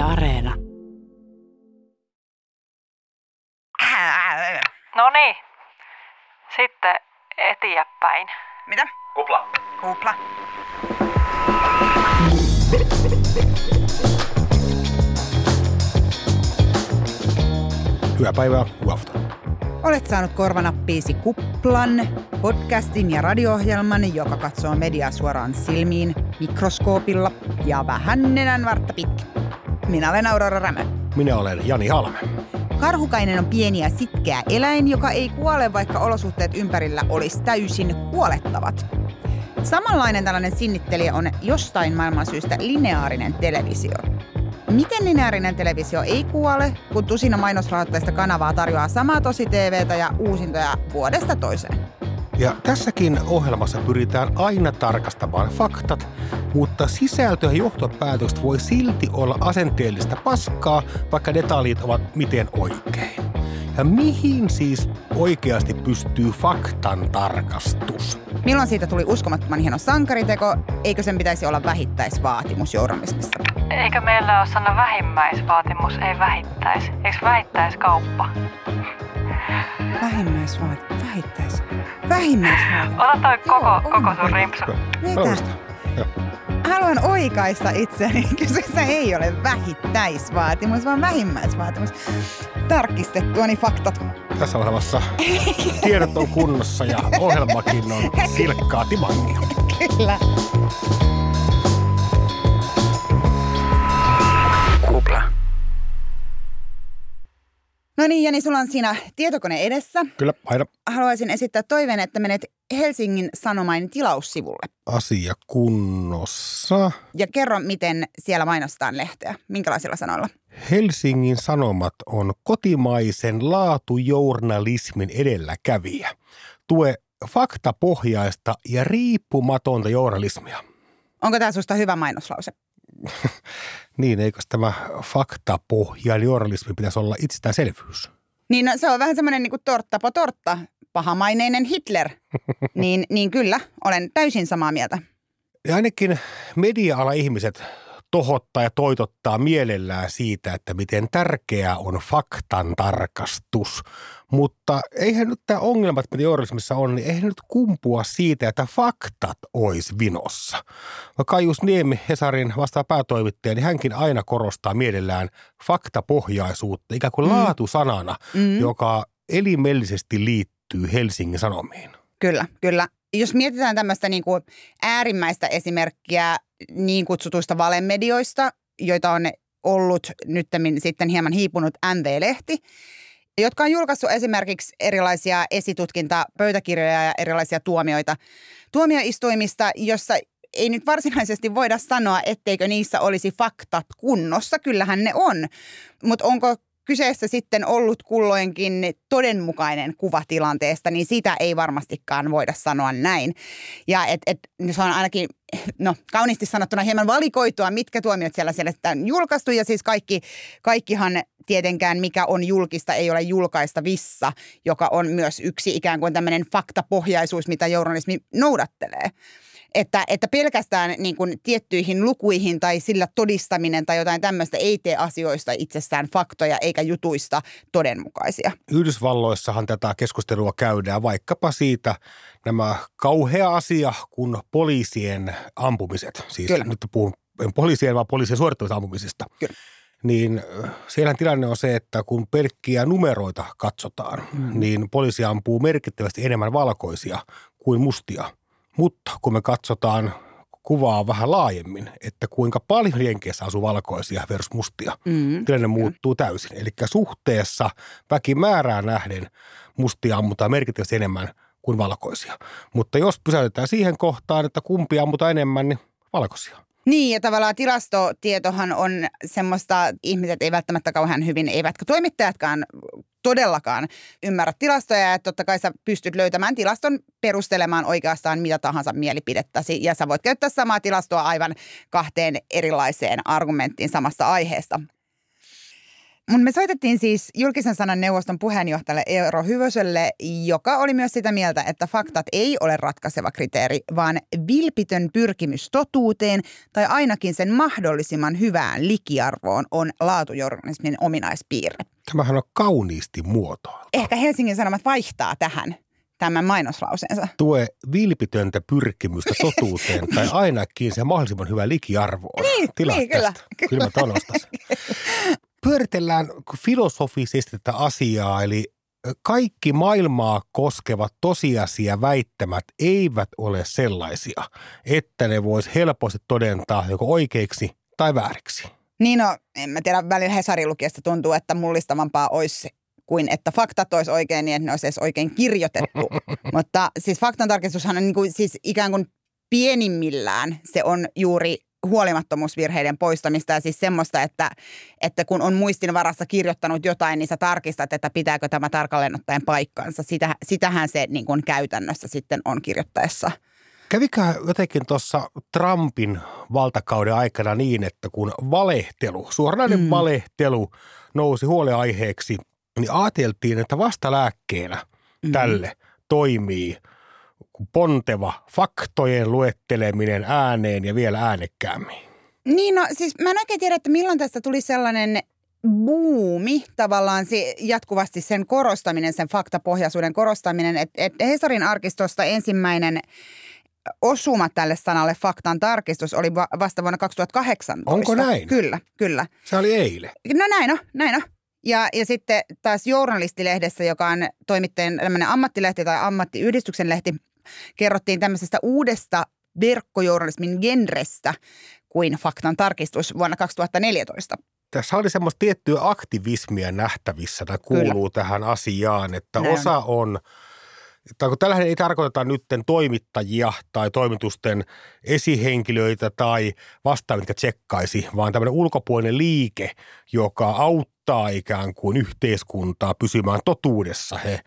Yle Areena. No niin. Sitten eteenpäin. Mitä? Kupla. Kupla. Hyvää päivää, Wafta. Olet saanut korvanappiisi Kuplan, podcastin ja radio-ohjelman, joka katsoo mediaa suoraan silmiin, mikroskoopilla ja vähän nenän vartta pitkin. Minä olen Aurora Rämö. Minä olen Jani Halme. Karhukainen on pieni ja sitkeä eläin, joka ei kuole, vaikka olosuhteet ympärillä olisi täysin kuolettavat. Samanlainen tällainen sinnittelijä on jostain maailman syystä lineaarinen televisio. Miten lineaarinen televisio ei kuole, kun tusina mainosrahoitteista kanavaa tarjoaa samaa tosi TVtä ja uusintoja vuodesta toiseen? Ja tässäkin ohjelmassa pyritään aina tarkastamaan faktat, mutta sisältö ja johtopäätökset voi silti olla asenteellista paskaa, vaikka detaljit ovat miten oikein. Ja mihin siis oikeasti pystyy faktan tarkastus? Milloin siitä tuli uskomattoman hieno sankariteko, eikö sen pitäisi olla vähittäisvaatimus journalismissa? Eikö meillä ole sana vähimmäisvaatimus, ei vähittäis? Eikö vähittäiskauppa? Vähimmäisvaatimus, vähittäis, vähimmäisvaatimus. Ota toi koko, koko sun rimpsu. Mitä? Haluan oikaista itseäni. Kyseessä ei ole vähittäisvaatimus, vaan vähimmäisvaatimus. Tarkistettuani faktat. Tässä ohjelmassa tiedot on kunnossa ja ohjelmakin on silkkaa timangia. Kyllä. No niin, Jani, sulla on siinä tietokone edessä. Kyllä, aina Haluaisin esittää toiveen, että menet Helsingin Sanomain tilaussivulle. asia kunnossa. Ja kerro, miten siellä mainostetaan lehteä. Minkälaisilla sanoilla? Helsingin Sanomat on kotimaisen laatujournalismin edelläkävijä. Tue faktapohjaista ja riippumatonta journalismia. Onko tämä susta hyvä mainoslause? Niin, eikös tämä faktapohjainen journalismi pitäisi olla itsestäänselvyys? Niin no, se on vähän semmoinen niin kuin tortta po tortta, pahamaineinen Hitler. niin, niin kyllä, olen täysin samaa mieltä. Ja ainakin media-ala ihmiset tohottaa ja toitottaa mielellään siitä, että miten tärkeää on faktan tarkastus. Mutta eihän nyt tämä ongelmat, mitä journalismissa on, niin eihän nyt kumpua siitä, että faktat olisi vinossa. Vaikka Kaius Niemi, Hesarin vastaava päätoimittaja, niin hänkin aina korostaa mielellään faktapohjaisuutta, ikään kuin Mm. laatusanana, Mm. joka elimellisesti liittyy Helsingin Sanomiin. Kyllä, kyllä. Jos mietitään tämmöistä niin kuin äärimmäistä esimerkkiä niin kutsutuista valemedioista, joita on ollut nyttemmin sitten hieman hiipunut MV-lehti, jotka on julkaissut esimerkiksi erilaisia esitutkintapöytäkirjoja ja erilaisia tuomioita tuomioistuimista, jossa ei nyt varsinaisesti voida sanoa, etteikö niissä olisi faktat kunnossa. Kyllähän ne on, mutta onko kyseessä sitten ollut kulloinkin todenmukainen kuva tilanteesta, niin sitä ei varmastikaan voida sanoa näin. Ja et, et, se on ainakin, no kauniisti sanottuna hieman valikoitua, mitkä tuomiot siellä, siellä on julkaistu. Ja siis kaikki, kaikkihan tietenkään, mikä on julkista, ei ole julkaistavissa, joka on myös yksi ikään kuin tämmöinen faktapohjaisuus, mitä journalismi noudattelee. Että, että pelkästään niin kuin tiettyihin lukuihin tai sillä todistaminen tai jotain tämmöistä ei tee asioista itsessään faktoja eikä jutuista todenmukaisia. Yhdysvalloissahan tätä keskustelua käydään vaikkapa siitä nämä kauhea asia kuin poliisien ampumiset. Siis Kyllä. nyt puhun en poliisien, vaan poliisien suorittamista ampumisista. Kyllä. Niin äh, siellähän tilanne on se, että kun pelkkiä numeroita katsotaan, mm. niin poliisi ampuu merkittävästi enemmän valkoisia kuin mustia. Mutta kun me katsotaan kuvaa vähän laajemmin, että kuinka paljon Jenkeissä asuu valkoisia versus mustia, Mm. tilanne muuttuu täysin. Eli suhteessa väkimäärään nähden mustia ammutaan merkittävästi enemmän kuin valkoisia. Mutta jos pysäytetään siihen kohtaan, että kumpi ammutaan enemmän, niin valkoisia. Niin, ja tavallaan tilastotietohan on semmoista, ihmiset ei välttämättä kauhean hyvin, eivätkä toimittajatkaan todellakaan ymmärrä tilastoja. Ja totta kai sä pystyt löytämään tilaston perustelemaan oikeastaan mitä tahansa mielipidettäsi. Ja sä voit käyttää samaa tilastoa aivan kahteen erilaiseen argumenttiin samasta aiheesta. Mun me soitettiin siis julkisen sanan neuvoston puheenjohtajalle Eero Hyvöselle, joka oli myös sitä mieltä, että faktat ei ole ratkaiseva kriteeri, vaan vilpitön pyrkimys totuuteen tai ainakin sen mahdollisimman hyvään likiarvoon on laatujournalismin ominaispiirre. Tämähän on kauniisti muotoiltu. Ehkä Helsingin Sanomat vaihtaa tähän tämän mainoslauseensa. Tue vilpitöntä pyrkimystä totuuteen tai ainakin se mahdollisimman hyvä likiarvoon. Niin, Tilaa niin, kyllä, tästä. Kyllä mä. Pyöritellään filosofisesti tätä asiaa, eli kaikki maailmaa koskevat tosiasia väittämät eivät ole sellaisia, että ne vois helposti todentaa joko oikeiksi tai vääriksi. Niin no, en mä tiedä, välillä Hesarin tuntuu, että mullistavampaa olisi kuin että faktat olisi oikein niin, että ne olisi edes oikein kirjoitettu. Mutta siis faktan tarkistushan on niin kuin, siis ikään kuin pienimmillään se on juuri huolimattomuusvirheiden poistamista ja siis semmoista, että, että kun on muistin varassa kirjoittanut jotain, niin sä tarkistat, että pitääkö tämä tarkalleen ottaen paikkansa. Sitä, sitähän se niin kuin käytännössä sitten on kirjoittaessa. Kävikö jotenkin tuossa Trumpin valtakauden aikana niin, että kun valehtelu, suoranainen mm. valehtelu nousi huoleaiheeksi, niin ajateltiin, että vasta lääkkeenä mm. tälle toimii ponteva faktojen luetteleminen ääneen ja vielä äänekkäämmin. Niin no siis mä en oikein tiedä, että milloin tästä tuli sellainen buumi, tavallaan se, jatkuvasti sen korostaminen, sen faktapohjaisuuden korostaminen, että et Hesarin arkistosta ensimmäinen osuma tälle sanalle faktan tarkistus oli va- vasta vuonna 2018. Onko näin? Kyllä, kyllä. Se oli eilen. No näin on, näin on. Ja, ja sitten taas journalistilehdessä, joka on toimittajien tämmöinen ammattilehti tai ammattiyhdistyksen lehti, kerrottiin tämmöisestä uudesta verkkojournalismin genrestä kuin faktan tarkistus vuonna 2014. Tässä oli semmoista tiettyä aktivismia nähtävissä, tai kuuluu Kyllä. tähän asiaan, että Näin. osa on – tai kun tällähän ei tarkoiteta nytten toimittajia tai toimitusten esihenkilöitä tai vastaavia, mitkä tsekkaisi, vaan tämmöinen ulkopuolinen liike, joka auttaa ikään kuin yhteiskuntaa pysymään totuudessa. He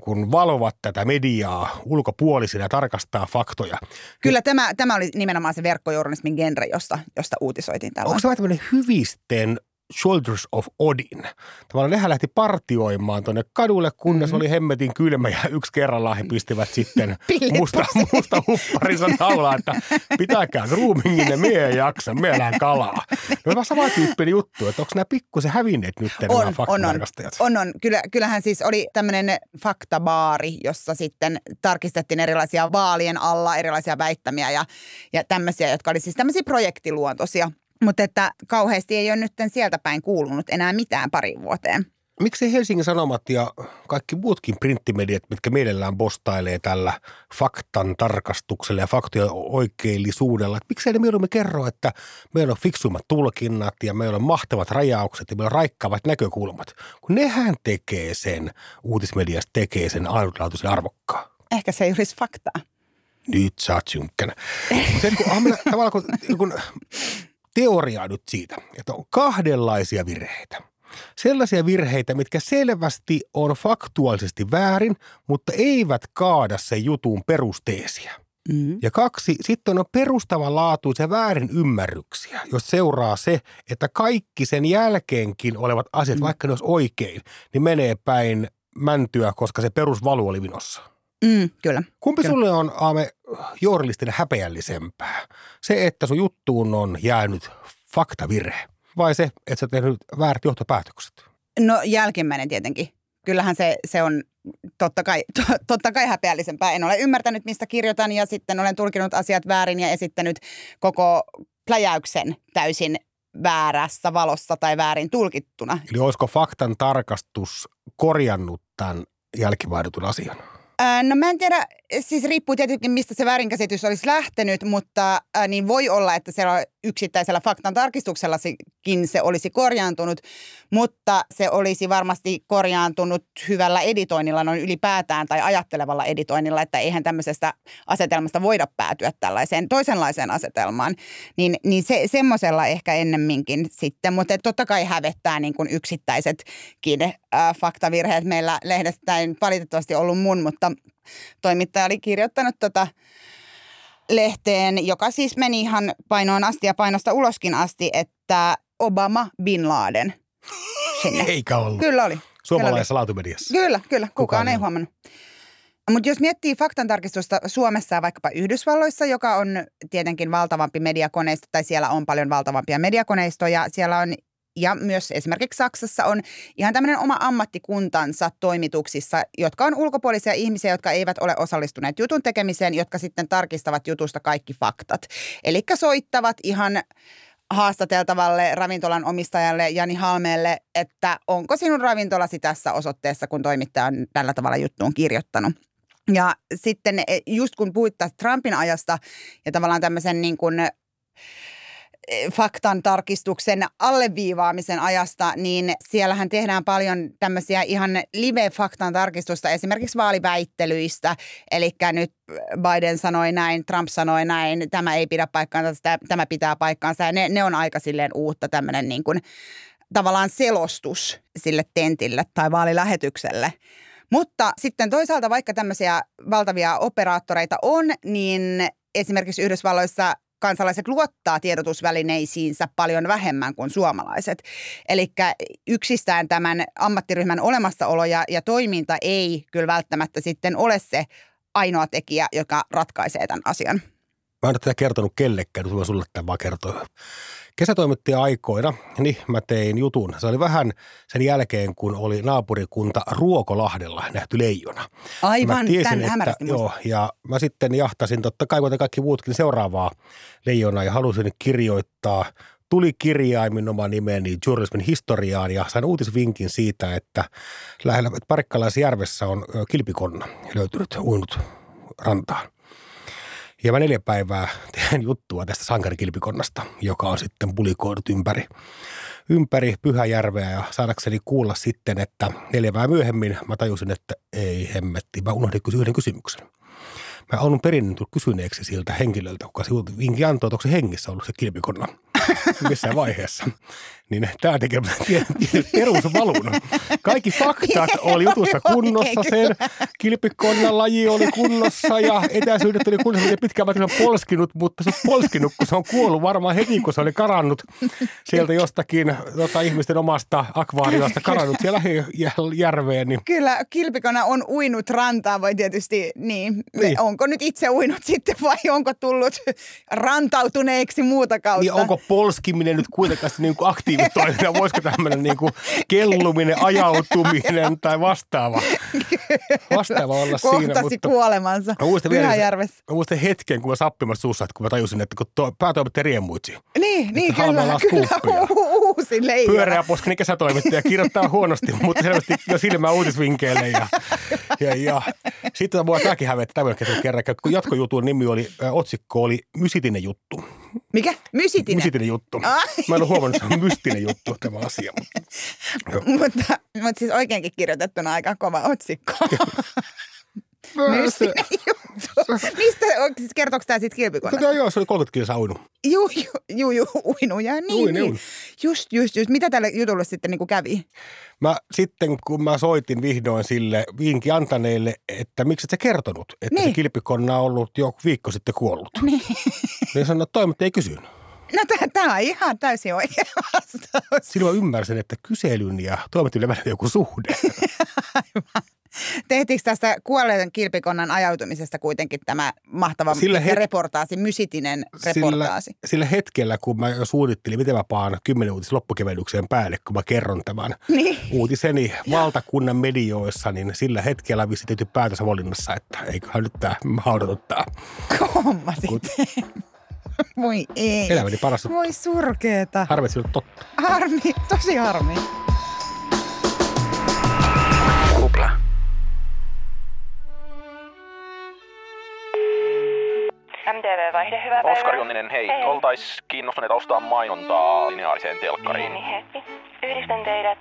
kun valvovat tätä mediaa ulkopuolisina ja tarkastaa faktoja. Kyllä tämä, tämä oli nimenomaan se verkkojournalismin genre, josta, josta uutisoitiin tällä. Onko se tämmöinen hyvisten Shoulders of Odin. Tavallaan nehän lähti partioimaan tuonne kadulle, kunnes mm-hmm. oli hemmetin kylmä ja yksi kerrallaan he pistivät sitten musta, musta hupparinsa naulaa, että pitäkää groomingin ja mie jaksa, me elää kalaa. No vähän sama tyyppinen juttu, että onko nämä pikkusen hävinneet nyt on, nämä on, on, on, on. Kyllä, kyllähän siis oli tämmöinen faktabaari, jossa sitten tarkistettiin erilaisia vaalien alla erilaisia väittämiä ja, ja tämmöisiä, jotka oli siis tämmöisiä projektiluontoisia – mutta että kauheasti ei ole nyt sieltä päin kuulunut enää mitään pari vuoteen. Miksi Helsingin Sanomat ja kaikki muutkin printtimediat, mitkä mielellään postailee tällä faktan tarkastuksella ja faktojen oikeellisuudella, että miksei ne mieluummin kerro, että meillä on fiksummat tulkinnat ja meillä on mahtavat rajaukset ja meillä on raikkaavat näkökulmat, kun nehän tekee sen, uutismediasta tekee sen ainutlaatuisen arvokkaan. Ehkä se ei olisi faktaa. Nyt sä oot synkkänä. Se, kun, tavallaan kun, kun teoriaa nyt siitä, että on kahdenlaisia virheitä. Sellaisia virheitä, mitkä selvästi on faktuaalisesti väärin, mutta eivät kaada sen jutun perusteesiä. Mm-hmm. Ja kaksi, sitten on perustavanlaatuisia väärin ymmärryksiä, jos seuraa se, että kaikki sen jälkeenkin olevat asiat, mm. vaikka ne olisi oikein, niin menee päin mäntyä, koska se perusvalu oli vinossa. Mm, kyllä. Kumpi kyllä. sulle on, Aame, journalistin häpeällisempää? Se, että sun juttuun on jäänyt faktavirhe vai se, että sä oot tehnyt väärät johtopäätökset? No jälkimmäinen tietenkin. Kyllähän se, se on totta kai, to, totta kai häpeällisempää. En ole ymmärtänyt, mistä kirjoitan ja sitten olen tulkinut asiat väärin ja esittänyt koko pläjäyksen täysin väärässä valossa tai väärin tulkittuna. Eli olisiko faktan tarkastus korjannut tämän jälkivaaditun asian? No mä en tiedä, siis riippuu tietenkin mistä se väärinkäsitys olisi lähtenyt, mutta äh, niin voi olla, että siellä yksittäisellä faktan tarkistuksellakin se olisi korjaantunut, mutta se olisi varmasti korjaantunut hyvällä editoinnilla noin ylipäätään tai ajattelevalla editoinnilla, että eihän tämmöisestä asetelmasta voida päätyä tällaiseen toisenlaiseen asetelmaan. Niin, niin se, semmoisella ehkä ennemminkin sitten, mutta totta kai hävettää niin kuin yksittäisetkin äh, faktavirheet. Meillä lehdestä ei valitettavasti ollut mun, mutta toimittaja oli kirjoittanut tota lehteen, joka siis meni ihan painoon asti ja painosta uloskin asti, että Obama Bin Laden. sinne. Eikä ollut. Kyllä oli. Suomalaisessa laatumediassa. Kyllä, kyllä. Kukaan, Kukaan ei ei. huomannut. Mutta jos miettii faktantarkistusta Suomessa ja vaikkapa Yhdysvalloissa, joka on tietenkin valtavampi mediakoneisto, tai siellä on paljon valtavampia mediakoneistoja, siellä on ja myös esimerkiksi Saksassa on ihan tämmöinen oma ammattikuntansa toimituksissa, jotka on ulkopuolisia ihmisiä, jotka eivät ole osallistuneet jutun tekemiseen, jotka sitten tarkistavat jutusta kaikki faktat. Eli soittavat ihan haastateltavalle ravintolan omistajalle Jani Halmeelle, että onko sinun ravintolasi tässä osoitteessa, kun toimittaja on tällä tavalla juttuun kirjoittanut. Ja sitten e, just kun puhuit Trumpin ajasta ja tavallaan tämmöisen niin kuin faktan tarkistuksen alleviivaamisen ajasta, niin siellähän tehdään paljon tämmöisiä ihan live-faktan tarkistusta esimerkiksi vaaliväittelyistä. Eli nyt Biden sanoi näin, Trump sanoi näin, tämä ei pidä paikkaansa, tämä- pitää paikkaansa. Ja ne, ne on aika silleen uutta tämmöinen niin kuin tavallaan selostus sille tentille tai vaalilähetykselle. Mutta sitten toisaalta vaikka tämmöisiä valtavia operaattoreita on, niin esimerkiksi Yhdysvalloissa kansalaiset luottaa tiedotusvälineisiinsä paljon vähemmän kuin suomalaiset. Eli yksistään tämän ammattiryhmän olemassaolo ja, ja toiminta ei kyllä välttämättä sitten ole se ainoa tekijä, joka ratkaisee tämän asian. Mä en ole tätä kertonut kellekään, nyt mä sulle tämän vaan kertoa. Kesätoimittaja aikoina, niin mä tein jutun. Se oli vähän sen jälkeen, kun oli naapurikunta Ruokolahdella nähty leijona. Aivan, mä tiesin, tämän että, joo, ja mä sitten jahtasin totta kai, kuten kaikki muutkin, seuraavaa leijonaa ja halusin kirjoittaa tuli kirjaimin oma nimeni journalismin historiaan ja sain uutisvinkin siitä, että lähellä Parikkalaisjärvessä on kilpikonna löytynyt uinut rantaan. Ja mä neljä päivää teen juttua tästä sankarikilpikonnasta, joka on sitten pulikoidut ympäri, ympäri Pyhäjärveä ja saadakseni kuulla sitten, että neljä päivää myöhemmin mä tajusin, että ei hemmetti, mä unohdin kysyä yhden kysymyksen. Mä olen perin kysyneeksi siltä henkilöltä, kuka se vinkin antoi, että onko se hengissä ollut se kilpikonna missään vaiheessa. Niin tämä tekee perusvalun. Kaikki faktat oli jutussa kunnossa, sen kilpikonnan laji oli kunnossa ja etäisyydet oli kunnossa. Ja pitkään mä olin polskinut, mutta se on polskinut, kun se on kuollut varmaan heti, kun se oli karannut sieltä jostakin tota, ihmisten omasta akvaariosta karannut siellä järveen. Niin Kyllä, kilpikona on uinut rantaan, voi tietysti, niin, Niin. onko nyt itse uinut sitten vai onko tullut rantautuneeksi muuta kautta? Niin onko polskiminen nyt kuitenkaan se niin kuin aktiivitoiminta? Voisiko tämmöinen niin kuin kelluminen, ajautuminen tai vastaava, vastaava olla Kohtasi siinä? Mutta kuolemansa muistan Pyhäjärvessä. mä muistan hetken, kun mä sappimassa suussa, että kun mä tajusin, että kun tuo päätoimittaja riemuitsi. Niin, niin kyllä, kyllä u- uusi leijona. Pyöreä poskeni kesätoimittaja kirjoittaa huonosti, mutta selvästi jo silmää uutisvinkeille. Ja, ja, ja. Sitten mua tämäkin hävetti tämän kerran, kun jatkojutun nimi oli, äh, otsikko oli Mysitinen juttu. Mikä? Mysitinen. Mysitinen juttu. Ai. Mä en ole huomannut, että se on mystinen juttu tämä asia. Mutta, mutta, mutta siis oikeinkin kirjoitettuna aika kova otsikko. Mystinen juttu. Mistä, siis kertooko tämä sitten kilpikonnasta? Tota, joo, se oli 30 kilsaa uinut. Juu, juu, juu, juu, uinuja. Niin, niin. uin. Just, just, just. Mitä tälle jutulle sitten niin kuin kävi? Mä sitten, kun mä soitin vihdoin sille vinkin antaneelle, että miksi et sä kertonut, että Niin. se kilpikonna on ollut jo viikko sitten kuollut. Niin. Niin sanoi, että toimittaja ei kysynyt. No tämä on ihan täysin oikea vastaus. Silloin mä ymmärsin, että kyselyn ja toimittajille välillä joku suhde. Tehtiinkö tästä kuolleen kilpikonnan ajautumisesta kuitenkin tämä mahtava Sillä het- reportaasi, mysitinen Sillä, reportaasi? sillä hetkellä, kun mä jo suunnittelin, miten mä paan kymmenen uutis loppukevennykseen päälle, kun mä kerron tämän Niin. uutiseni valtakunnan medioissa, niin sillä hetkellä vissi tehty päätös valinnassa, että eiköhän nyt tämä haudata tämä Homma sitten. Voi ei. elämäni paras. Voi surkeeta. Harmi, että totta. Harmi, tosi harmi. MTV-vaihde, hyvää päivää. Oskari Onninen, hei. Hei. Oltais kiinnostuneita ostaa mainontaa lineaariseen telkkariin. Pieni hetki. Yhdistän teidät.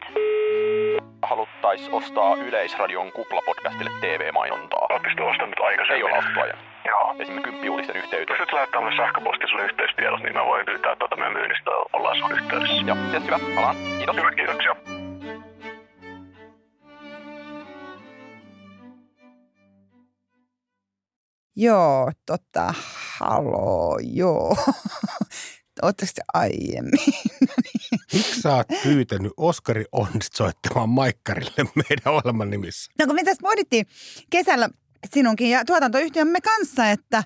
Haluttais ostaa Yleisradion Kupla-podcastille TV-mainontaa. Oletko ostanut aikaisemmin? Ei olla ostettu ajan. Joo. Esimerkiksi kymppiuutisten yhteyteen. Pystyt lähettämään mulle sähköpostiin sun yhteystiedot, niin mä voin pyytää tuota meidän myynnistä ollaan sun yhteydessä. Joo, yes, hyvä. Palaan. Kiitos. Hyvä, kiitoksia. Joo, tota, haloo, joo. Ootteko te aiemmin? Miksi sä oot pyytänyt Oskari Onnist soittamaan Maikkarille meidän ohjelman nimissä? No kun me tässä pohdittiin kesällä sinunkin ja tuotantoyhtiömme kanssa, että,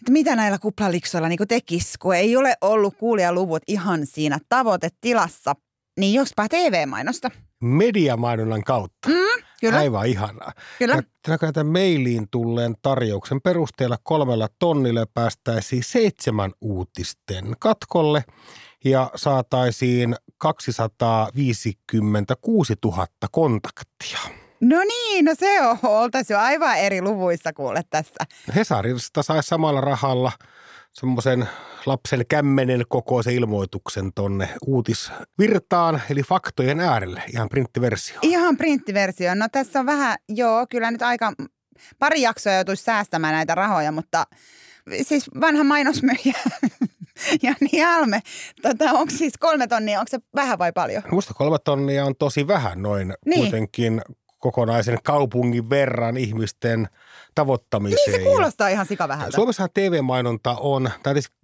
että mitä näillä kuplaliksoilla niin tekisi, kun ei ole ollut kuulijaluvut ihan siinä tavoitetilassa, niin jospa TV-mainosta. Mediamainonnan kautta. Mm, kyllä, Aivan ihanaa. kyllä. Ja näköjään tämän mailiin tulleen tarjouksen perusteella kolmella tonnille päästäisiin seitsemän uutisten katkolle ja saataisiin 256 000 kontaktia. No niin, no se on, oltaisiin jo aivan eri luvuissa kuule tässä. Hesarista saisi samalla rahalla semmoisen lapsen kämmenen kokoisen ilmoituksen tonne uutisvirtaan, eli faktojen äärelle, ihan printtiversio. Ihan printtiversio. No tässä on vähän, joo, kyllä nyt aika, pari jaksoa joutuisi säästämään näitä rahoja, mutta siis vanha mainosmyyjä Jani Alme, tota, onko siis kolme tonnia, onko se vähän vai paljon? Musta kolme tonnia on tosi vähän noin Niin. kuitenkin kokonaisen kaupungin verran ihmisten tavoittamiseen. Niin se kuulostaa ihan sikavähältä. Suomessahan TV-mainonta on, tai tietysti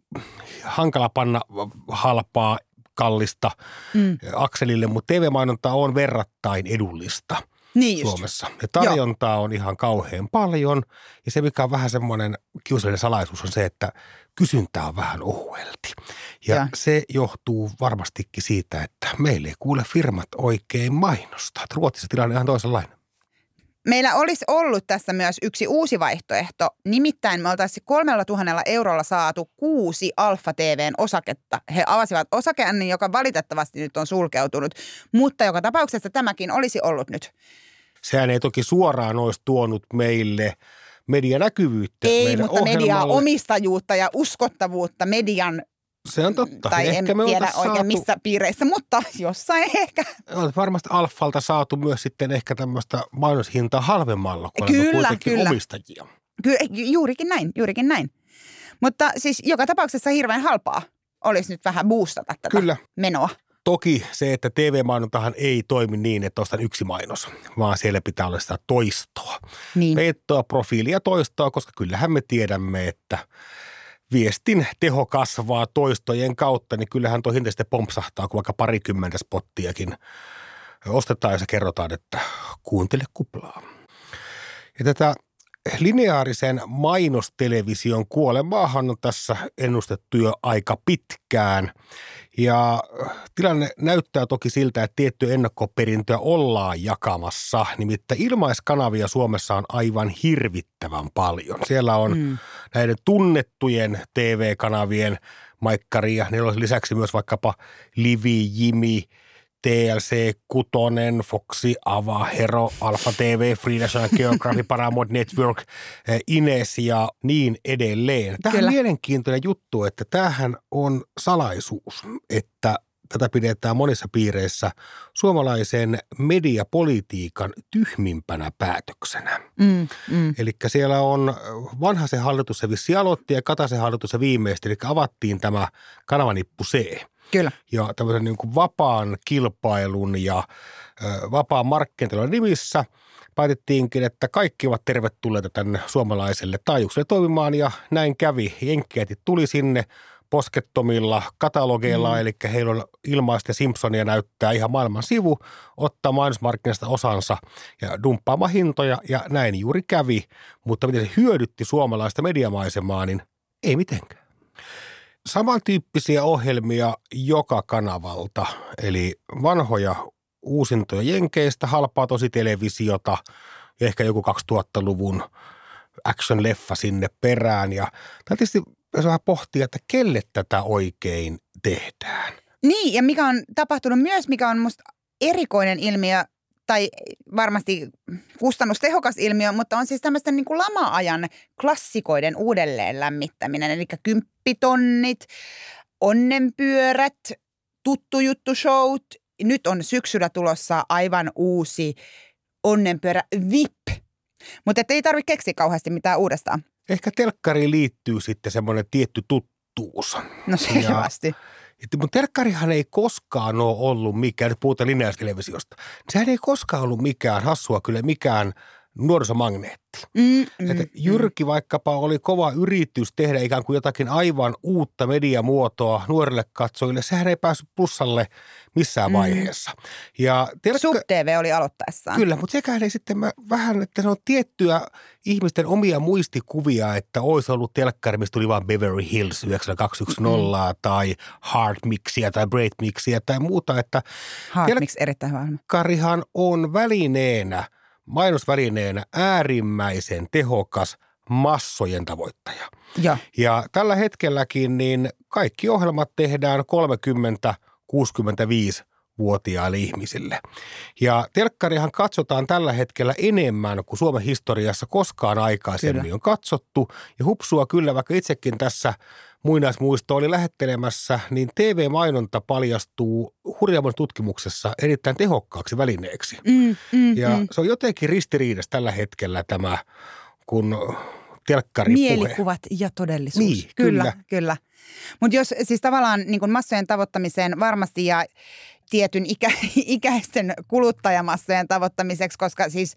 hankala panna halpaa, kallista Mm. akselille, mutta TV-mainonta on verrattain edullista Niin just. Suomessa. Ja tarjontaa on ihan kauhean paljon. Ja se, mikä on vähän semmoinen kiusallinen salaisuus, on se, että kysyntää on vähän ohuelti. Ja Joo. se johtuu varmastikin siitä, että meille ei kuule firmat oikein mainosta. Ruotsissa tilanne on ihan toisenlainen. Meillä olisi ollut tässä myös yksi uusi vaihtoehto. Nimittäin me oltaisiin kolmella tuhannella eurolla saatu kuusi Alfa TVn osaketta. He avasivat osakeannin, joka valitettavasti nyt on sulkeutunut. Mutta joka tapauksessa tämäkin olisi ollut nyt. Sehän ei toki suoraan olisi tuonut meille medianäkyvyyttä. Ei, mutta mediaa ohjelmalle. omistajuutta ja uskottavuutta median, Se on totta. tai en Ehkä me tiedä oikein saatu, missä piireissä, mutta jossain ehkä. on varmasti Alfalta saatu myös sitten ehkä tämmöistä mainoshintaa halvemmalla, kun Kyllä, kuitenkin kyllä. omistajia. Kyllä, juurikin näin, juurikin näin. Mutta siis joka tapauksessa hirveän halpaa olisi nyt vähän boostata tätä Kyllä. menoa. Toki se, että TV-mainontahan ei toimi niin, että ostan yksi mainos, vaan siellä pitää olla sitä toistoa. Niin. Peittoa, profiilia, toistoa, koska kyllähän me tiedämme, että viestin teho kasvaa toistojen kautta, niin kyllähän tuo hinta sitten pompsahtaa, kun vaikka parikymmentä spottiakin ostetaan ja se kerrotaan, että kuuntele kuplaa. Ja tätä lineaarisen mainostelevision kuolemaahan on tässä ennustettu jo aika pitkään. Ja tilanne näyttää toki siltä, että tiettyä ennakkoperintöä ollaan jakamassa. Nimittäin ilmaiskanavia Suomessa on aivan hirvittävän paljon. Siellä on mm. näiden tunnettujen TV-kanavien maikkaria. Niillä on lisäksi myös vaikkapa Livi, Jimi, TLC, Kutonen, Foxi, Ava, Hero, Alpha TV, Free National Geographic, Paramount Network, eh, Ines ja niin edelleen. Tämä on mielenkiintoinen juttu, että tämähän on salaisuus, että tätä pidetään monissa piireissä suomalaisen mediapolitiikan tyhmimpänä päätöksenä. Mm, mm. Eli siellä on vanha se hallitus, se vissi aloitti ja Kataisen hallitus se viimeistä, eli avattiin tämä kanavanippu C Kyllä. ja tämmöisen niin kuin vapaan kilpailun ja ö, vapaan markkinoinnin nimissä päätettiinkin, että kaikki ovat tervetulleita tänne suomalaiselle taajuukselle toimimaan ja näin kävi. Jenkkiätit tuli sinne poskettomilla katalogeilla, mm. eli heillä on ilmaista Simpsonia näyttää ihan maailman sivu, ottaa mainosmarkkinasta osansa ja dumppaamaan hintoja ja näin juuri kävi. Mutta miten se hyödytti suomalaista mediamaisemaa, niin ei mitenkään samantyyppisiä ohjelmia joka kanavalta, eli vanhoja uusintoja Jenkeistä, halpaa tosi televisiota ehkä joku 2000-luvun action-leffa sinne perään. Ja tietysti jos vähän pohtia, että kelle tätä oikein tehdään. Niin, ja mikä on tapahtunut myös, mikä on musta erikoinen ilmiö, tai varmasti kustannustehokas ilmiö, mutta on siis tämmöisten niin kuin lama-ajan klassikoiden uudelleen lämmittäminen. Eli kymppitonnit, onnenpyörät, tuttu juttu showt. Nyt on syksyllä tulossa aivan uusi onnenpyörä VIP. Mutta ei tarvitse keksiä kauheasti mitään uudestaan. Ehkä telkkariin liittyy sitten semmoinen tietty tuttuus. No selvästi. Että, mutta telkkarihan ei koskaan ole ollut mikään, nyt puhutaan lineaaritelevisiosta, sehän ei koskaan ollut mikään hassua kyllä mikään nuorisomagneetti. Mm, mm, Että Jyrki vaikkapa oli kova yritys tehdä ikään kuin jotakin aivan uutta mediamuotoa nuorille katsojille. Sehän ei päässyt plussalle missään Mm. vaiheessa. Ja mm. telkka- Sub TV oli aloittaessaan. Kyllä, mutta sekään ei sitten mä, vähän, että se on tiettyä ihmisten omia muistikuvia, että olisi ollut telkkari, mistä tuli vain Beverly Hills 9210 mm. tai Hard Mixia tai Break Mixia tai muuta, että Hard Telk- Mix erittäin hyvä telkkarihan on välineenä, mainosvälineenä äärimmäisen tehokas massojen tavoittaja. Joo. Ja tällä hetkelläkin niin kaikki ohjelmat tehdään 30-65-vuotiaille ihmisille. Ja telkkarihan katsotaan tällä hetkellä enemmän kuin Suomen historiassa koskaan aikaisemmin Kyllä. on katsottu. Ja hupsua kyllä, vaikka itsekin tässä muinaismuisto oli lähettelemässä, niin TV-mainonta paljastuu hurjamman tutkimuksessa erittäin tehokkaaksi välineeksi. Mm, mm, Ja mm. se on jotenkin ristiriidassa tällä hetkellä tämä, kun telkkari puhe. Mielikuvat ja todellisuus. Niin, kyllä. kyllä. kyllä. Mutta jos siis tavallaan niin massojen tavoittamiseen varmasti ja tietyn ikä, ikäisten kuluttajamassojen tavoittamiseksi, koska siis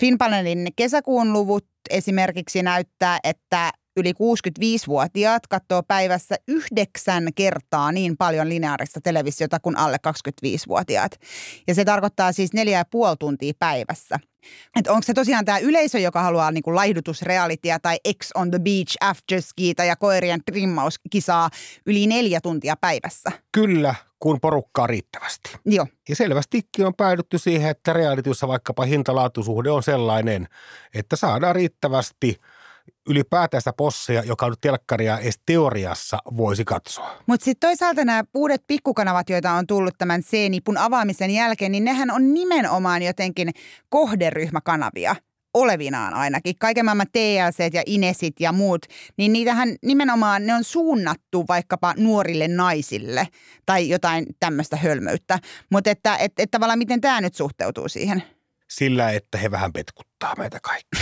Finpanelin kesäkuun luvut esimerkiksi näyttää, että yli 65-vuotiaat katsoo päivässä yhdeksän kertaa niin paljon lineaarista televisiota kuin alle 25-vuotiaat. Ja se tarkoittaa siis neljä ja puoli tuntia päivässä. Että onko se tosiaan tämä yleisö, joka haluaa niinku laihdutusrealitia tai X on the beach, afterskiita ja koirien trimmauskisaa yli neljä tuntia päivässä? Kyllä, kun porukkaa riittävästi. Joo, Ja selvästikin on päädytty siihen, että realityssä vaikkapa hintalaatusuhde on sellainen, että saadaan riittävästi ylipäätään sitä posseja, joka nyt telkkaria edes teoriassa voisi katsoa. mutta sitten toisaalta nämä uudet pikkukanavat, joita on tullut tämän C-nipun avaamisen jälkeen, niin nehän on nimenomaan jotenkin kohderyhmäkanavia olevinaan ainakin. Kaiken maailman TLC ja Inesit ja muut, niin niitähän nimenomaan ne on suunnattu vaikkapa nuorille naisille tai jotain tämmöistä hölmöyttä. Mutta että et, et tavallaan miten tämä nyt suhteutuu siihen? Sillä, että he vähän petkuttaa meitä kaikkia.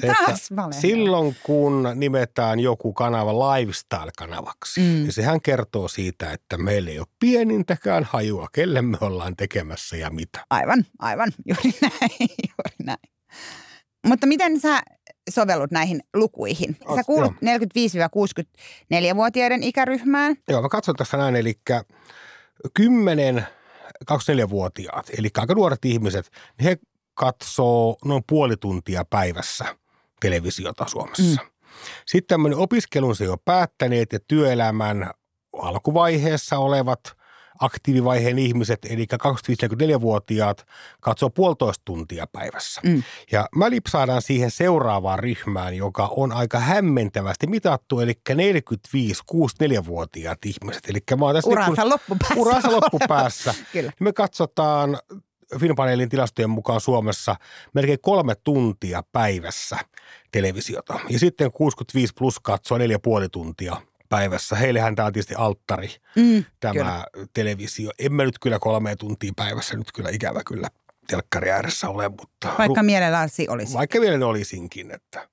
Se, Taas silloin kun nimetään joku kanava lifestyle-kanavaksi, Mm. niin sehän kertoo siitä, että meillä ei ole pienintäkään hajua, kelle me ollaan tekemässä ja mitä. Aivan, aivan, juuri näin, juuri näin. Mutta miten sä sovellut näihin lukuihin? Sä Oot- kuulut 45-64-vuotiaiden ikäryhmään. Joo, mä katson tässä näin, eli 10 24-vuotiaat, eli aika nuoret ihmiset, niin he katsoo noin puoli tuntia päivässä televisiota Suomessa. Mm. Sitten tämmöinen opiskelunsa jo päättäneet ja työelämän alkuvaiheessa olevat aktiivivaiheen ihmiset, eli 25-44-vuotiaat, katsoo puolitoista tuntia päivässä. Mm. Ja mä lipsaadaan siihen seuraavaan ryhmään, joka on aika hämmentävästi mitattu, eli 45-64-vuotiaat ihmiset. Eli mä oon tässä Uransa niin loppupäässä. kuin uransa loppupäässä. Kyllä. Me katsotaan Finpanelin tilastojen mukaan Suomessa melkein kolme tuntia päivässä televisiota. Ja sitten 65 plus katsoo neljä puoli tuntia päivässä. Heillehän tämä on tietysti alttari, Mm, tämä Kyllä. televisio. En mä nyt kyllä kolme tuntia päivässä nyt kyllä ikävä kyllä telkkari ääressä ole, mutta... vaikka mielelläsi olisi. Vaikka vielä ne olisinkin, että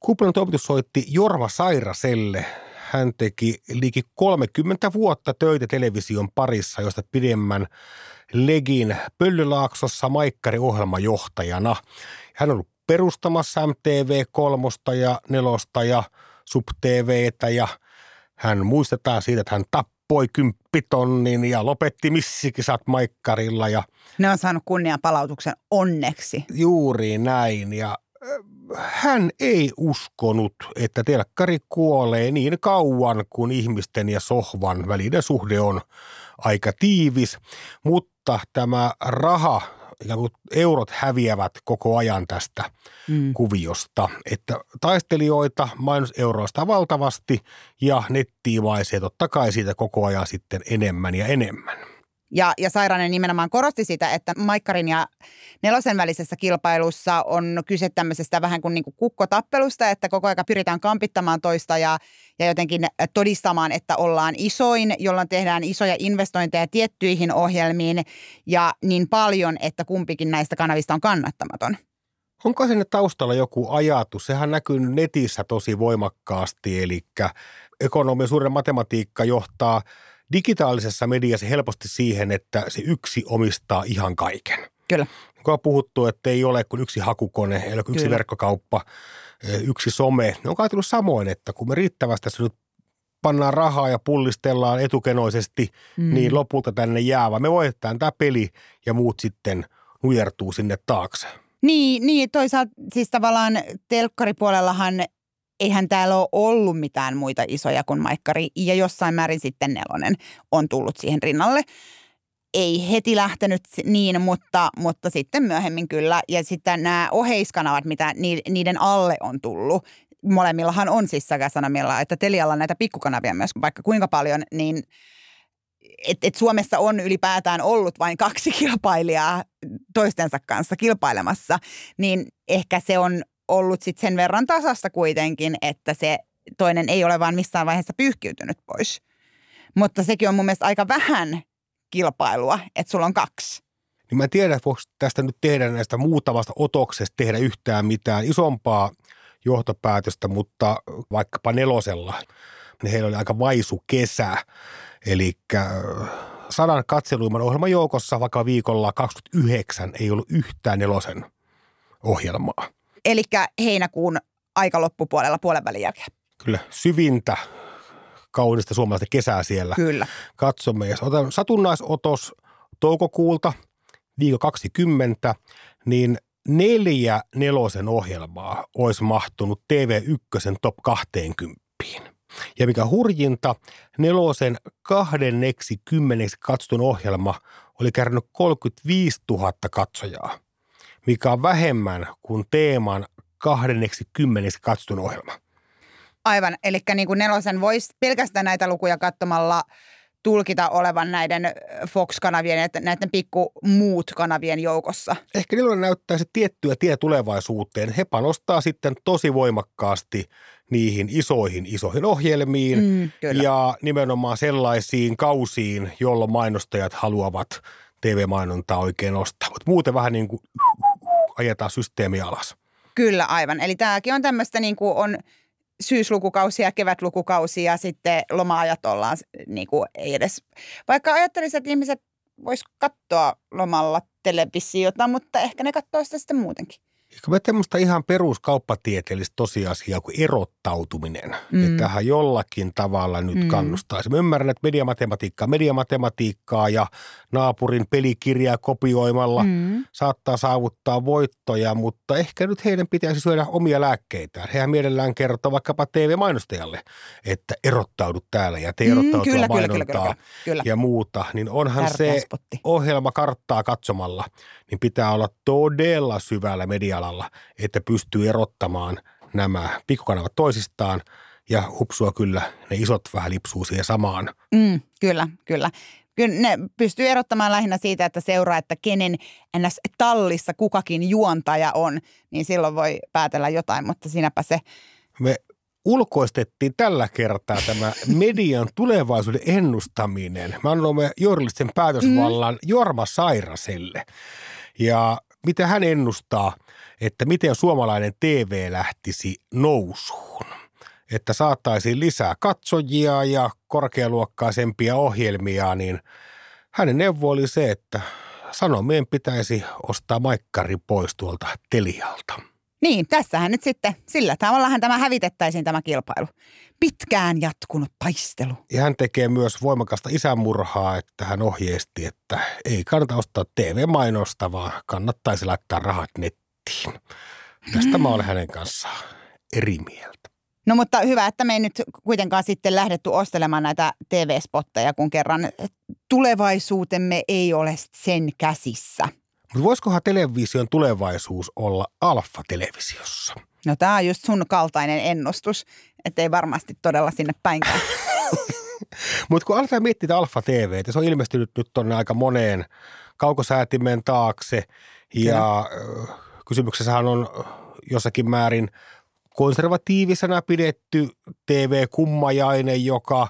Kuplan toimitus soitti Jorma Sairaselle. Hän teki liki 30 vuotta töitä television parissa, josta pidemmän Legin Pöllylaaksossa Maikkari-ohjelmajohtajana. Hän on ollut perustamassa MTV3 ja 4 ja Sub TVtä ja hän muistetaan siitä, että hän tappoi kymppitonnin ja lopetti missikisat Maikkarilla ja Ne on saanut kunnianpalautuksen onneksi. Juuri näin ja hän ei uskonut, että telkkari kuolee niin kauan, kun ihmisten ja sohvan välinen suhde on aika tiivis, mutta tämä raha, ikään kuin eurot häviävät koko ajan tästä Mm. kuviosta, että taistelijoita mainoseuroista valtavasti ja nettiimaisia totta kai siitä koko ajan sitten enemmän ja enemmän. Ja, ja Sairanen nimenomaan korosti sitä, että Maikkarin ja Nelosen välisessä kilpailussa on kyse tämmöisestä vähän kuin, niin kuin kukkotappelusta, että koko ajan pyritään kampittamaan toista ja, ja jotenkin todistamaan, että ollaan isoin, jolloin tehdään isoja investointeja tiettyihin ohjelmiin ja niin paljon, että kumpikin näistä kanavista on kannattamaton. Onko sinne taustalla joku ajatus? Sehän näkyy netissä tosi voimakkaasti, eli ekonomia suuren matematiikka johtaa digitaalisessa mediassa helposti siihen, että se yksi omistaa ihan kaiken. Kyllä. Kun on puhuttu, että ei ole kuin yksi hakukone, ei ole kuin yksi Kyllä. verkkokauppa, eh, yksi some. Ne on ajatellut samoin, että kun me riittävästi tässä nyt pannaan rahaa ja pullistellaan etukenoisesti, mm. niin lopulta tänne jää, vaan me voitetaan tämä peli ja muut sitten nujertuu sinne taakse. Niin, niin, toisaalta siis tavallaan telkkaripuolellahan eihän täällä ole ollut mitään muita isoja kuin Maikkari ja jossain määrin sitten Nelonen on tullut siihen rinnalle. Ei heti lähtenyt niin, mutta, mutta sitten myöhemmin kyllä. Ja sitten nämä oheiskanavat, mitä ni- niiden alle on tullut, molemmillahan on siis sekä sanomilla, että Telialla näitä pikkukanavia myös vaikka kuinka paljon, niin et, et Suomessa on ylipäätään ollut vain kaksi kilpailijaa toistensa kanssa kilpailemassa, niin ehkä se on ollut sit sen verran tasasta kuitenkin, että se toinen ei ole vaan missään vaiheessa pyyhkiytynyt pois. Mutta sekin on mun mielestä aika vähän kilpailua, että sulla on kaksi. Niin mä en tiedä, voiko tästä nyt tehdä näistä muutamasta otoksesta tehdä yhtään mitään isompaa johtopäätöstä, mutta vaikkapa nelosella, niin heillä oli aika vaisu kesä. Eli sadan katseluimman ohjelman joukossa vaikka viikolla 29 ei ollut yhtään nelosen ohjelmaa. Eli heinäkuun aika loppupuolella puolen välin jälkeen. Kyllä, syvintä kaunista suomalaista kesää siellä. Kyllä. Katsomme, jos otan satunnaisotos toukokuulta, viikko 20, niin neljä nelosen ohjelmaa olisi mahtunut TV1 top 20. Ja mikä hurjinta, nelosen kahdenneksi kymmeneksi katsotun ohjelma oli kerännyt 35 000 katsojaa, mikä on vähemmän kuin teeman kahdenneksi kymmeneksi katsotun ohjelma. Aivan, eli niin kuin nelosen voisi pelkästään näitä lukuja katsomalla tulkita olevan näiden Fox-kanavien ja näiden pikku muut kanavien joukossa. Ehkä niillä näyttää se tiettyä tie tulevaisuuteen. He panostaa sitten tosi voimakkaasti niihin isoihin, isoihin ohjelmiin Mm, kyllä. ja nimenomaan sellaisiin kausiin, jolloin mainostajat haluavat TV-mainontaa oikein ostaa. Mutta muuten vähän niin kuin ajetaan systeemi alas. Kyllä, aivan. Eli tämäkin on tämmöistä niin kuin on syyslukukausia, kevätlukukausia ja sitten loma-ajat ollaan niin kuin ei edes. Vaikka ajattelisin, että ihmiset vois katsoa lomalla televisiota, mutta ehkä ne katsoo sitä sitten muutenkin. Eikö me tämmöistä ihan peruskauppatieteellistä tosiasiaa kuin erottautuminen, Mm. mm. että tähän jollakin tavalla nyt Mm. mm. kannustaisi. Mä ymmärrän, että mediamatematiikkaa, mediamatematiikkaa ja naapurin pelikirjaa kopioimalla mm. Mm. saattaa saavuttaa voittoja, mutta ehkä nyt heidän pitäisi syödä omia lääkkeitään. Hehän mielellään kertoo vaikkapa TV-mainostajalle, että erottaudut täällä ja tee erottautua Mm, kyllä, kyllä, mainontaa kyllä, kyllä, kyllä. ja muuta. Niin onhan Tärkeä se spotti. ohjelma karttaa katsomalla, niin pitää olla todella syvällä medialalla, että pystyy erottamaan nämä pikkukanavat toisistaan ja hupsua kyllä ne isot vähän lipsuu siihen samaan. Mm, kyllä, kyllä. Kyllä ne pystyy erottamaan lähinnä siitä, että seuraa, että kenen ns. tallissa kukakin juontaja on, niin silloin voi päätellä jotain, mutta siinäpä se. Me ulkoistettiin tällä kertaa tämä median tulevaisuuden ennustaminen. Me annoimme journalistisen päätösvallan mm. Jorma Sairaselle. Ja mitä hän ennustaa, että miten suomalainen TV lähtisi nousuun? Että saataisiin lisää katsojia ja korkealuokkaisempia ohjelmia, niin hänen neuvo oli se, että sanomien pitäisi ostaa maikkari pois tuolta Telialta. Niin, tässähän nyt sitten, sillä tavallahan tämä hävitettäisiin tämä kilpailu. Pitkään jatkunut taistelu. Ja hän tekee myös voimakasta isänmurhaa, että hän ohjeisti, että ei kannata ostaa TV-mainosta, vaan kannattaisi laittaa rahat nettiin. Tästä mä olen hänen kanssaan eri mieltä. No mutta hyvä, että me ei nyt kuitenkaan sitten lähdetty ostelemaan näitä TV-spotteja, kun kerran tulevaisuutemme ei ole sen käsissä. Mutta voisikohan television tulevaisuus olla alfa-televisiossa? No tämä on just sun kaltainen ennustus, ettei varmasti todella sinne päinkään. Mutta kun aletaan miettiä Alfa TV, se on ilmestynyt nyt tuonne aika moneen kaukosäätimen taakse ja ö, kysymyksessähän on jossakin määrin konservatiivisena pidetty TV-kummajainen, joka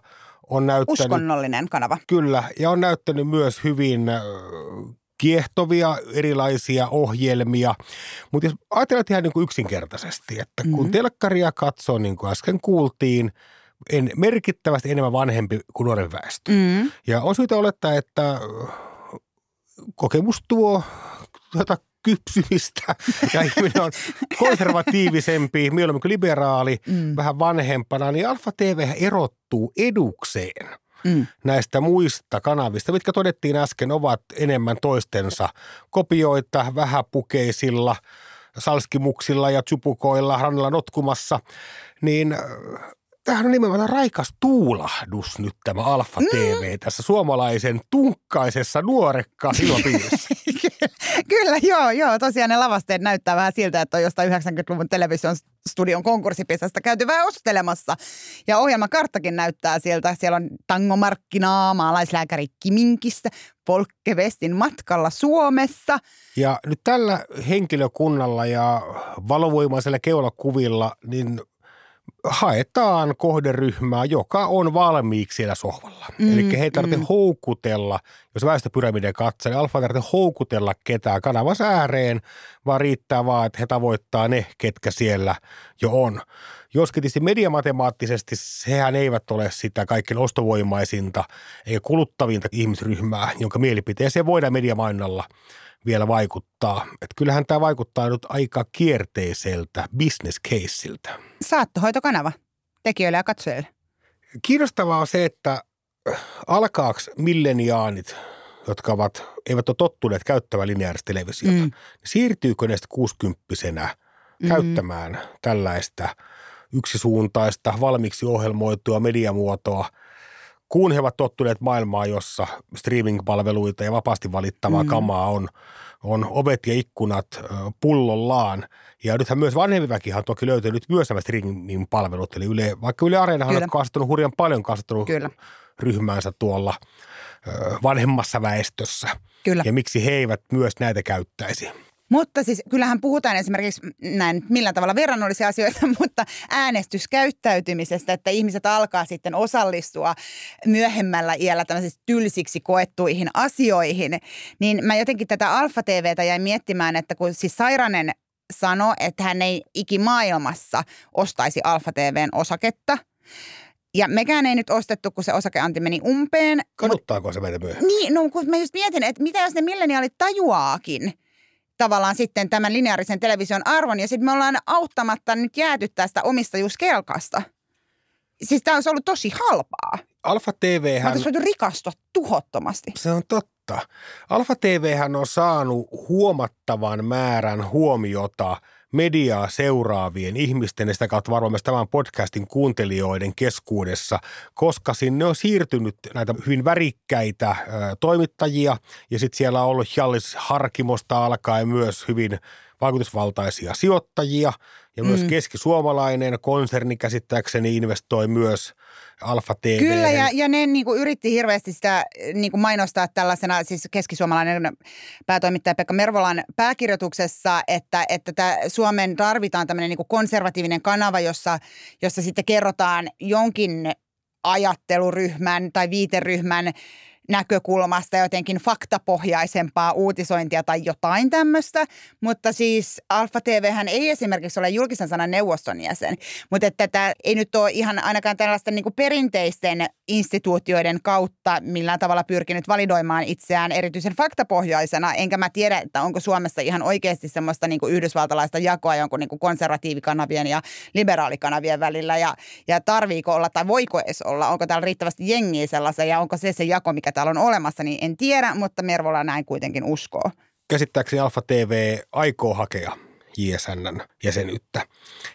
on näyttänyt Uskonnollinen kanava. Kyllä, ja on näyttänyt myös hyvin ö, kiehtovia erilaisia ohjelmia. Mutta jos ajatellaan ihan niin kuin yksinkertaisesti, että kun Mhm. telkkaria katsoo, niin kuin äsken kuultiin, en, merkittävästi enemmän vanhempi kuin nuorempi väestö. Mm. Ja on syytä olettaa, että kokemus tuo tuota kypsymistä ja ihminen on konservatiivisempi, mieluummin kuin liberaali, mm. vähän vanhempana, niin Alfa TV erottuu edukseen mm. näistä muista kanavista, mitkä todettiin äsken ovat enemmän toistensa kopioita vähäpukeisilla salskimuksilla ja tsupukoilla rannalla notkumassa, niin tämähän on nimenomaan raikas tuulahdus nyt tämä Alfa TV mm. tässä suomalaisen tunkkaisessa nuorekkaassa ilmapiirissä. Kyllä, joo, joo. Tosiaan ne lavasteet näyttää vähän siltä, että on jostain 90-luvun television studion konkurssipisästä käyty vähän ostelemassa. Ja ohjelmakarttakin näyttää siltä. Siellä on tangomarkkinaa, maalaislääkäri Kiminkistä, Folke Westin matkalla Suomessa. Ja nyt tällä henkilökunnalla ja valovoimaisella keulakuvilla, niin haetaan kohderyhmää, joka on valmiiksi siellä sohvalla. Mm, Eli he ei tarvitse mm. houkutella, jos väestöpyramidin katsoa, niin Alfa ei tarvitse houkutella ketään kanavassa ääreen, vaan riittää vaan, että he tavoittaa ne, ketkä siellä jo on. Joskin tietysti mediamatemaattisesti sehän eivät ole sitä kaikkein ostovoimaisinta eikä kuluttavinta ihmisryhmää, jonka mielipiteeseen voidaan mediamainonnalla – vielä vaikuttaa. Että kyllähän tämä vaikuttaa nyt aika kierteiseltä business caseiltä. Saattohoitokanava tekijöille ja katsojille. Kiinnostavaa on se, että äh, alkaako milleniaanit, jotka ovat, eivät ole tottuneet käyttämään lineaarista televisiota, mm. Niin siirtyykö ne 60 mm. käyttämään tällaista yksisuuntaista, valmiiksi ohjelmoitua mediamuotoa – kun he ovat tottuneet maailmaan, jossa streaming-palveluita ja vapaasti valittavaa mm. kamaa on, on ovet ja ikkunat pullollaan. Ja nythän myös vanhempi väkihan toki löytänyt myös nämä streaming-palvelut. Eli Yle, vaikka Yle Areenahan on kasvattanut hurjan paljon kasvattanut Kyllä. ryhmäänsä tuolla vanhemmassa väestössä. Kyllä. Ja miksi he eivät myös näitä käyttäisi? Mutta siis kyllähän puhutaan esimerkiksi näin millä tavalla verrannollisia asioita, mutta äänestyskäyttäytymisestä, että ihmiset alkaa sitten osallistua myöhemmällä iällä tämmöisiksi tylsiksi koettuihin asioihin. Niin mä jotenkin tätä Alfa TVtä jäin miettimään, että kun siis Sairanen sanoi, että hän ei ikimaailmassa ostaisi Alfa TVn osaketta – ja mekään ei nyt ostettu, kun se osakeanti meni umpeen. Kaduttaako se meitä myöhemmin? Niin, no kun mä just mietin, että mitä jos ne milleniaalit tajuaakin – tavallaan sitten tämän lineaarisen television arvon. Ja sitten me ollaan auttamatta nyt jääty tästä omistajuuskelkasta. Siis tämä olisi ollut tosi halpaa. Alfa TV hän... Mä rikastua tuhottomasti. Se on totta. Alfa TV hän on saanut huomattavan määrän huomiota – mediaa seuraavien ihmisten ja sitä kautta varmaan myös tämän podcastin kuuntelijoiden keskuudessa, koska sinne on siirtynyt näitä hyvin värikkäitä toimittajia ja sitten siellä on ollut Hjallis Harkimosta alkaen myös hyvin vaikutusvaltaisia sijoittajia ja myös mm. keskisuomalainen konserni käsittääkseni investoi myös Alfa TV. Kyllä ja, ja ne niin kuin yritti hirveästi sitä niin kuin mainostaa tällaisena siis keskisuomalainen päätoimittaja Pekka Mervolan pääkirjoituksessa, että, että tämä Suomen tarvitaan tämmöinen niin kuin konservatiivinen kanava, jossa, jossa sitten kerrotaan jonkin ajatteluryhmän tai viiteryhmän näkökulmasta jotenkin faktapohjaisempaa uutisointia tai jotain tämmöistä. Mutta siis Alfa TV hän ei esimerkiksi ole julkisen sanan neuvoston jäsen. Mutta että tätä ei nyt ole ihan ainakaan tällaisten niin perinteisten instituutioiden kautta millään tavalla pyrkinyt validoimaan itseään erityisen faktapohjaisena. Enkä mä tiedä, että onko Suomessa ihan oikeasti semmoista niin yhdysvaltalaista jakoa jonkun niin konservatiivikanavien ja liberaalikanavien välillä. Ja, ja tarviiko olla tai voiko edes olla? Onko täällä riittävästi jengiä sellaisen ja onko se se jako, mikä täällä on olemassa, niin en tiedä, mutta Mervola näin kuitenkin uskoo. Käsittääkseni Alfa TV aikoo hakea JSNn jäsenyyttä.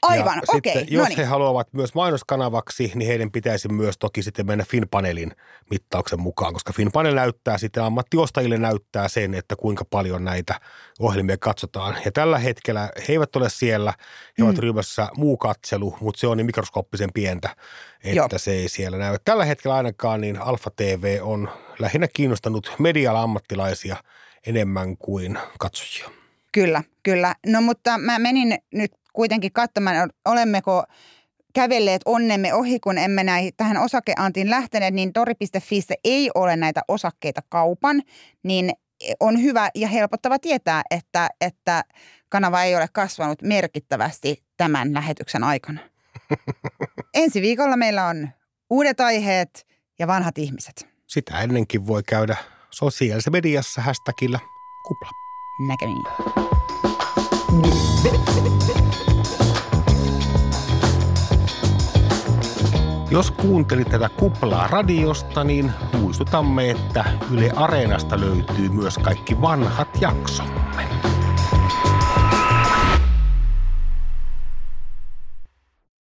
Aivan, okei. Okay, jos noniin. he haluavat myös mainoskanavaksi, niin heidän pitäisi myös toki sitten mennä Finpanelin mittauksen mukaan, koska Finpanel näyttää sitten ammattiostajille näyttää sen, että kuinka paljon näitä ohjelmia katsotaan. Ja tällä hetkellä he eivät ole siellä, he mm. ovat ryhmässä muu katselu, mutta se on niin mikroskooppisen pientä, että Joo. se ei siellä näy. Tällä hetkellä ainakaan niin Alfa TV on lähinnä kiinnostanut mediala ammattilaisia enemmän kuin katsojia. Kyllä, kyllä. No mutta mä menin nyt kuitenkin katsomaan, olemmeko kävelleet onnemme ohi, kun emme näin tähän osakeantiin lähteneet, niin tori.fi ei ole näitä osakkeita kaupan, niin on hyvä ja helpottava tietää, että, että kanava ei ole kasvanut merkittävästi tämän lähetyksen aikana. Ensi viikolla meillä on uudet aiheet ja vanhat ihmiset. Sitä ennenkin voi käydä sosiaalisessa mediassa hashtagillä kupla. Näkemiin. Jos kuuntelit tätä kuplaa radiosta, niin muistutamme, että Yle Areenasta löytyy myös kaikki vanhat jaksomme.